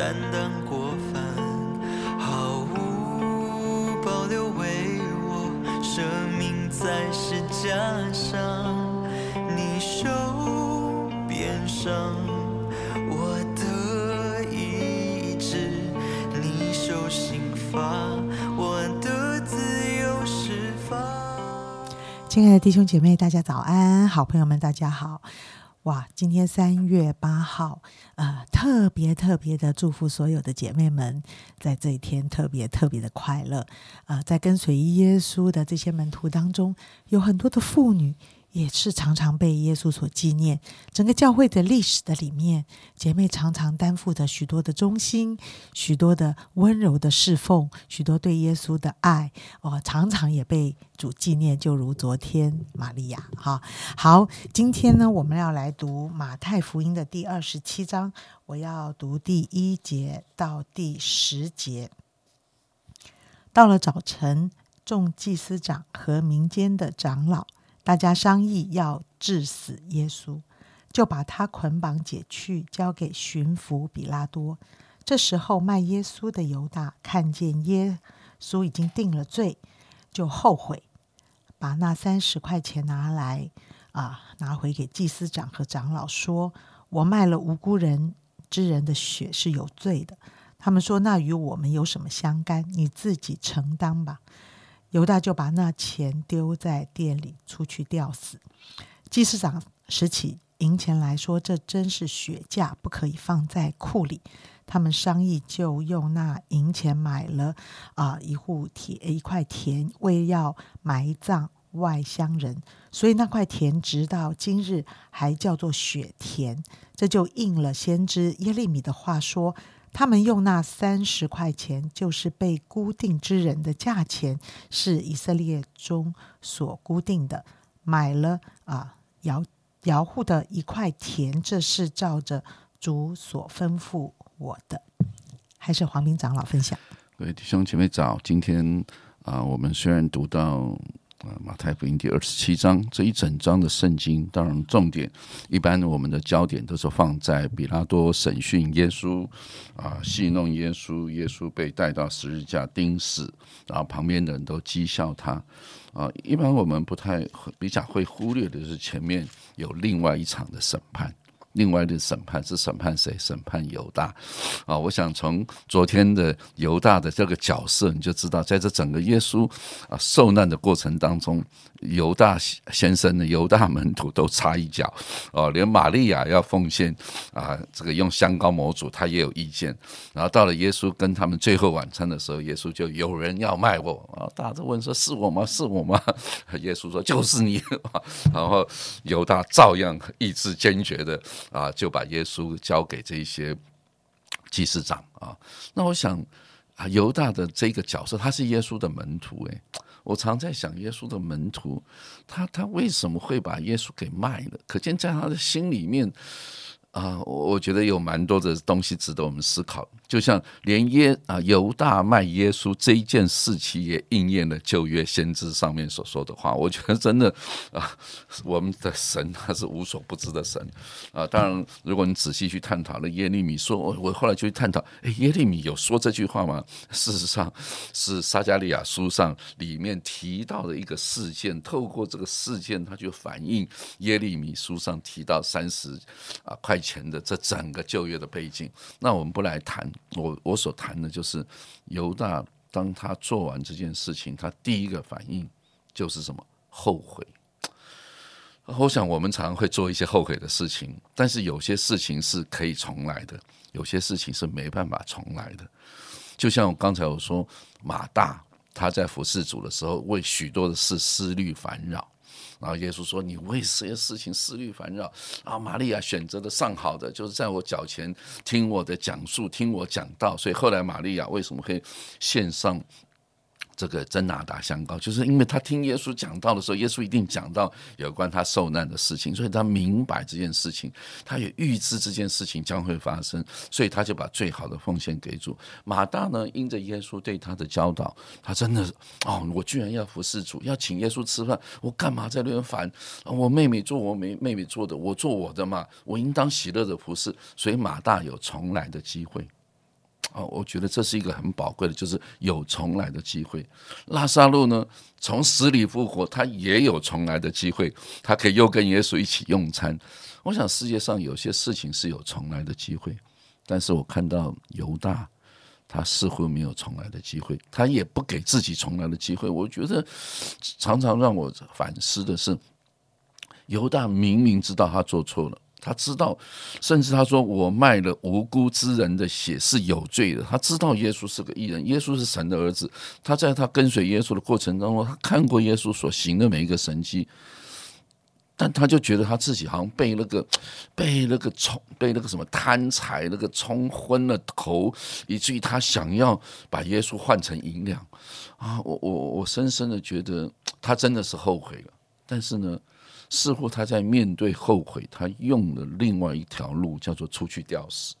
担当过分，毫无保留为我生命在石架上，你受鞭伤，我得医治，你受刑罚，我的自由释放。亲爱的弟兄姐妹，大家早安！好朋友们，大家好！哇，今天三月八号，呃，特别特别的祝福所有的姐妹们，在这一天特别特别的快乐。呃，在跟随耶稣的这些门徒当中，有很多的妇女。也是常常被耶稣所纪念。整个教会的历史的里面，姐妹常常担负着许多的忠心，许多的温柔的侍奉，许多对耶稣的爱。哦，常常也被主纪念，就如昨天玛利亚。哈，好，今天呢，我们要来读马太福音的第二十七章，我要读第一节到第十节。到了早晨，众祭司长和民间的长老。大家商议要治死耶稣，就把他捆绑解去，交给巡抚比拉多。这时候卖耶稣的犹大看见耶稣已经定了罪，就后悔，把那三十块钱拿来，啊，拿回给祭司长和长老，说：“我卖了无辜人之人的血是有罪的。”他们说：“那与我们有什么相干？你自己承担吧。”犹大就把那钱丢在店里，出去吊死。祭司长拾起银钱来说：“这真是血价，不可以放在库里。”他们商议，就用那银钱买了啊一户田一块田，为要埋葬外乡人。所以那块田直到今日还叫做血田。这就应了先知耶利米的话说。他们用那三十块钱，就是被固定之人的价钱，是以色列中所固定的，买了啊摇摇户的一块田，这是照着主所吩咐我的。还是黄明长老分享。各位弟兄姐妹早，今天啊，我们虽然读到。啊，马太福音第二十七章这一整章的圣经，当然重点一般我们的焦点都是放在比拉多审讯耶稣，啊，戏弄耶稣，耶稣被带到十字架钉死，然后旁边的人都讥笑他，啊，一般我们不太比较会忽略的是前面有另外一场的审判。另外的审判是审判谁？审判犹大啊！我想从昨天的犹大的这个角色，你就知道，在这整个耶稣啊受难的过程当中，犹大先生的犹大门徒都插一脚哦，连玛利亚要奉献啊，这个用香膏模主，他也有意见。然后到了耶稣跟他们最后晚餐的时候，耶稣就有人要卖我啊！大家都问说：是我吗？是我吗？耶稣说：就是你。然后犹大照样意志坚决的。啊，就把耶稣交给这些祭司长啊。那我想啊，犹大的这个角色，他是耶稣的门徒。诶，我常在想，耶稣的门徒，他他为什么会把耶稣给卖了？可见在他的心里面。啊，我觉得有蛮多的东西值得我们思考。就像连耶啊犹大卖耶稣这一件事情，也应验了旧约先知上面所说的话。我觉得真的啊，我们的神他是无所不知的神啊。当然，如果你仔细去探讨了耶利米说，我我后来就去探讨，哎，耶利米有说这句话吗？事实上是撒加利亚书上里面提到的一个事件，透过这个事件，他就反映耶利米书上提到三十啊块钱的这整个就业的背景，那我们不来谈。我我所谈的就是犹大，当他做完这件事情，他第一个反应就是什么？后悔。我想我们常常会做一些后悔的事情，但是有些事情是可以重来的，有些事情是没办法重来的。就像我刚才我说，马大他在服侍主的时候，为许多的事思虑烦扰。然后耶稣说：“你为这些事情思虑烦扰啊？玛利亚选择的上好的，就是在我脚前听我的讲述，听我讲道。所以后来玛利亚为什么会献上？”这个真拿达香膏，就是因为他听耶稣讲到的时候，耶稣一定讲到有关他受难的事情，所以他明白这件事情，他也预知这件事情将会发生，所以他就把最好的奉献给主。马大呢，因着耶稣对他的教导，他真的哦，我居然要服侍主，要请耶稣吃饭，我干嘛在那边烦？我妹妹做我妹妹妹做的，我做我的嘛，我应当喜乐的服侍。所以马大有重来的机会。啊，我觉得这是一个很宝贵的，就是有重来的机会。拉萨路呢，从死里复活，他也有重来的机会，他可以又跟耶稣一起用餐。我想世界上有些事情是有重来的机会，但是我看到犹大，他似乎没有重来的机会，他也不给自己重来的机会。我觉得常常让我反思的是，犹大明明知道他做错了。他知道，甚至他说：“我卖了无辜之人的血是有罪的。”他知道耶稣是个艺人，耶稣是神的儿子。他在他跟随耶稣的过程当中，他看过耶稣所行的每一个神迹，但他就觉得他自己好像被那个被那个冲被那个什么贪财那个冲昏了头，以至于他想要把耶稣换成银两啊！我我我深深的觉得他真的是后悔了，但是呢？似乎他在面对后悔，他用了另外一条路，叫做出去吊死。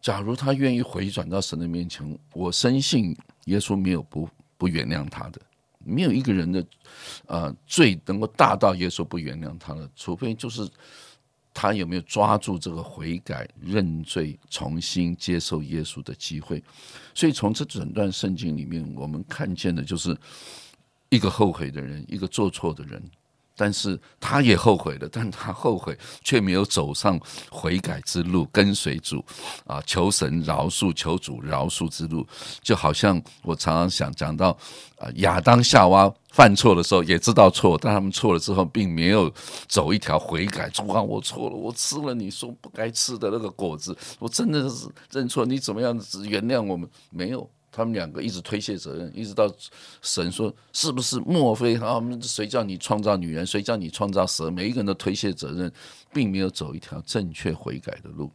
假如他愿意回转到神的面前，我深信耶稣没有不不原谅他的，没有一个人的呃罪能够大到耶稣不原谅他的，除非就是他有没有抓住这个悔改、认罪、重新接受耶稣的机会。所以从这整段圣经里面，我们看见的就是一个后悔的人，一个做错的人。但是他也后悔了，但他后悔却没有走上悔改之路，跟随主啊，求神饶恕，求主饶恕之路，就好像我常常想讲到啊，亚当夏娃犯错的时候也知道错，但他们错了之后，并没有走一条悔改。主啊，我错了，我吃了你说不该吃的那个果子，我真的是认错，你怎么样子原谅我们？没有。他们两个一直推卸责任，一直到神说：“是不是？莫非啊？谁叫你创造女人？谁叫你创造蛇？”每一个人都推卸责任，并没有走一条正确悔改的路。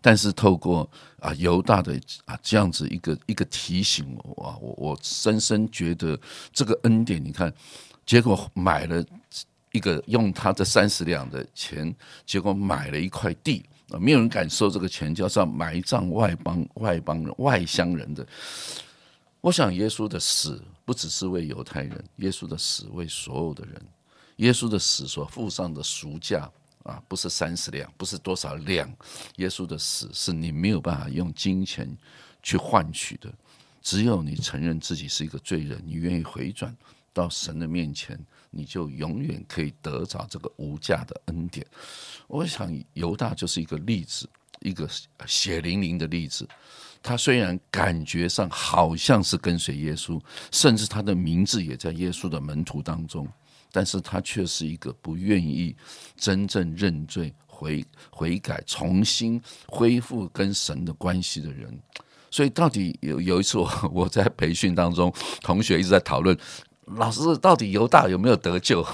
但是透过啊犹大的啊这样子一个一个提醒，我我我深深觉得这个恩典。你看，结果买了一个用他这三十两的钱，结果买了一块地。没有人敢收这个钱，叫做埋葬外邦外邦人外乡人的。我想，耶稣的死不只是为犹太人，耶稣的死为所有的人。耶稣的死所付上的赎价啊，不是三十两，不是多少两。耶稣的死是你没有办法用金钱去换取的，只有你承认自己是一个罪人，你愿意回转到神的面前。你就永远可以得着这个无价的恩典。我想犹大就是一个例子，一个血淋淋的例子。他虽然感觉上好像是跟随耶稣，甚至他的名字也在耶稣的门徒当中，但是他却是一个不愿意真正认罪、悔悔改、重新恢复跟神的关系的人。所以，到底有有一次，我我在培训当中，同学一直在讨论。老师，到底犹大有没有得救？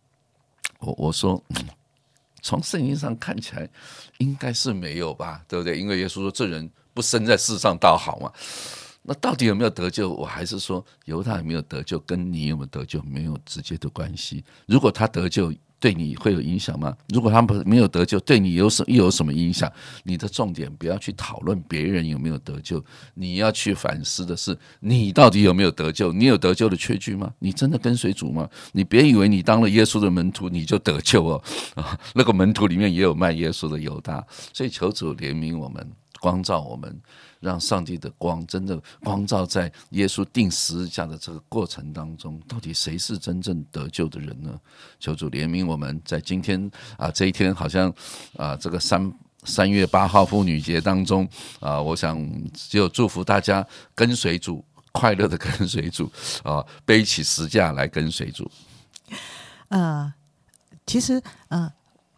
我我说，从圣经上看起来，应该是没有吧，对不对？因为耶稣说，这人不生在世上倒好嘛。那到底有没有得救？我还是说，犹大有没有得救，跟你有没有得救没有直接的关系。如果他得救，对你会有影响吗？如果他们没有得救，对你有什又有什么影响？你的重点不要去讨论别人有没有得救，你要去反思的是你到底有没有得救？你有得救的确据吗？你真的跟随主吗？你别以为你当了耶稣的门徒你就得救哦啊！那个门徒里面也有卖耶稣的犹大，所以求主怜悯我们，光照我们。让上帝的光真的光照在耶稣定十字架的这个过程当中，到底谁是真正得救的人呢？求主怜悯我们，在今天啊这一天，好像啊这个三三月八号妇女节当中啊，我想只有祝福大家跟随主，快乐的跟随主啊，背起十架来跟随主。呃，其实嗯，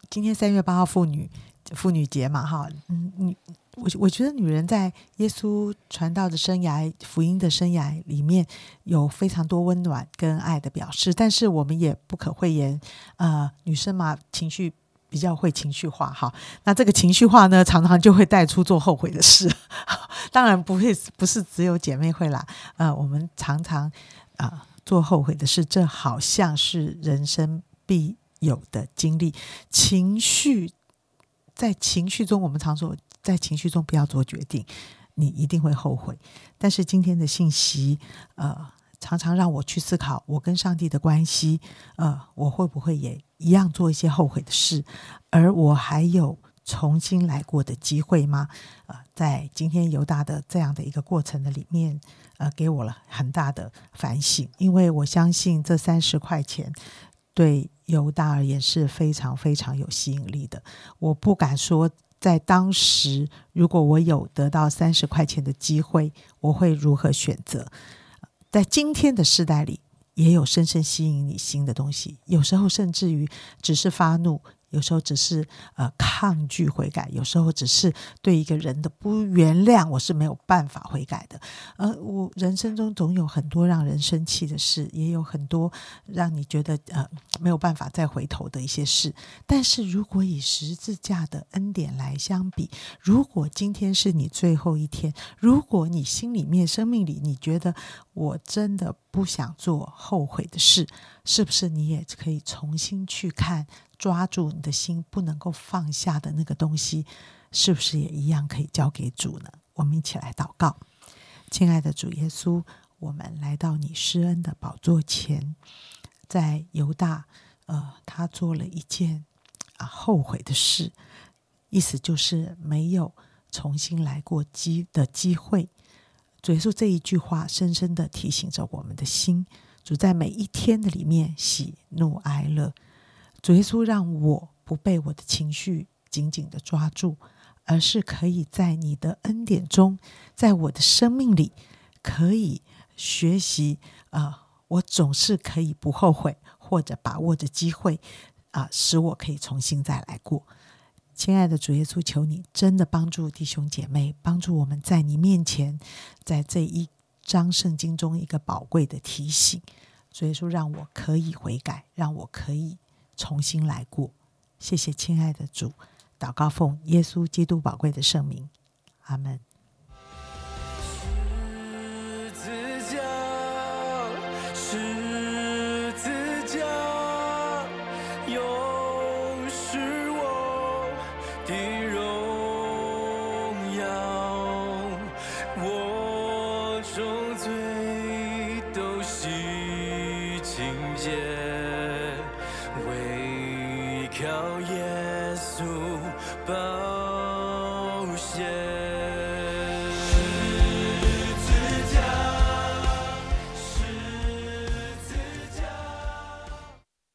今天三月八号妇女妇女节嘛，哈，嗯，你。我我觉得女人在耶稣传道的生涯、福音的生涯里面有非常多温暖跟爱的表示，但是我们也不可讳言，呃，女生嘛，情绪比较会情绪化哈。那这个情绪化呢，常常就会带出做后悔的事。当然不会，不是只有姐妹会啦，呃，我们常常啊做后悔的事，这好像是人生必有的经历。情绪在情绪中，我们常说。在情绪中不要做决定，你一定会后悔。但是今天的信息，呃，常常让我去思考我跟上帝的关系，呃，我会不会也一样做一些后悔的事？而我还有重新来过的机会吗？呃，在今天犹大的这样的一个过程的里面，呃，给我了很大的反省，因为我相信这三十块钱对犹大而言是非常非常有吸引力的。我不敢说。在当时，如果我有得到三十块钱的机会，我会如何选择？在今天的时代里，也有深深吸引你心的东西，有时候甚至于只是发怒。有时候只是呃抗拒悔改，有时候只是对一个人的不原谅，我是没有办法悔改的。呃，我人生中总有很多让人生气的事，也有很多让你觉得呃没有办法再回头的一些事。但是如果以十字架的恩典来相比，如果今天是你最后一天，如果你心里面、生命里你觉得我真的不想做后悔的事，是不是你也可以重新去看？抓住你的心不能够放下的那个东西，是不是也一样可以交给主呢？我们一起来祷告，亲爱的主耶稣，我们来到你施恩的宝座前，在犹大，呃，他做了一件啊后悔的事，意思就是没有重新来过机的机会。主耶稣这一句话，深深的提醒着我们的心，主在每一天的里面，喜怒哀乐。主耶稣让我不被我的情绪紧紧的抓住，而是可以在你的恩典中，在我的生命里可以学习啊，我总是可以不后悔，或者把握着机会啊，使我可以重新再来过。亲爱的主耶稣，求你真的帮助弟兄姐妹，帮助我们在你面前，在这一章圣经中一个宝贵的提醒。主耶稣让我可以悔改，让我可以。重新来过，谢谢亲爱的主，祷告奉耶稣基督宝贵的圣名，阿门。靠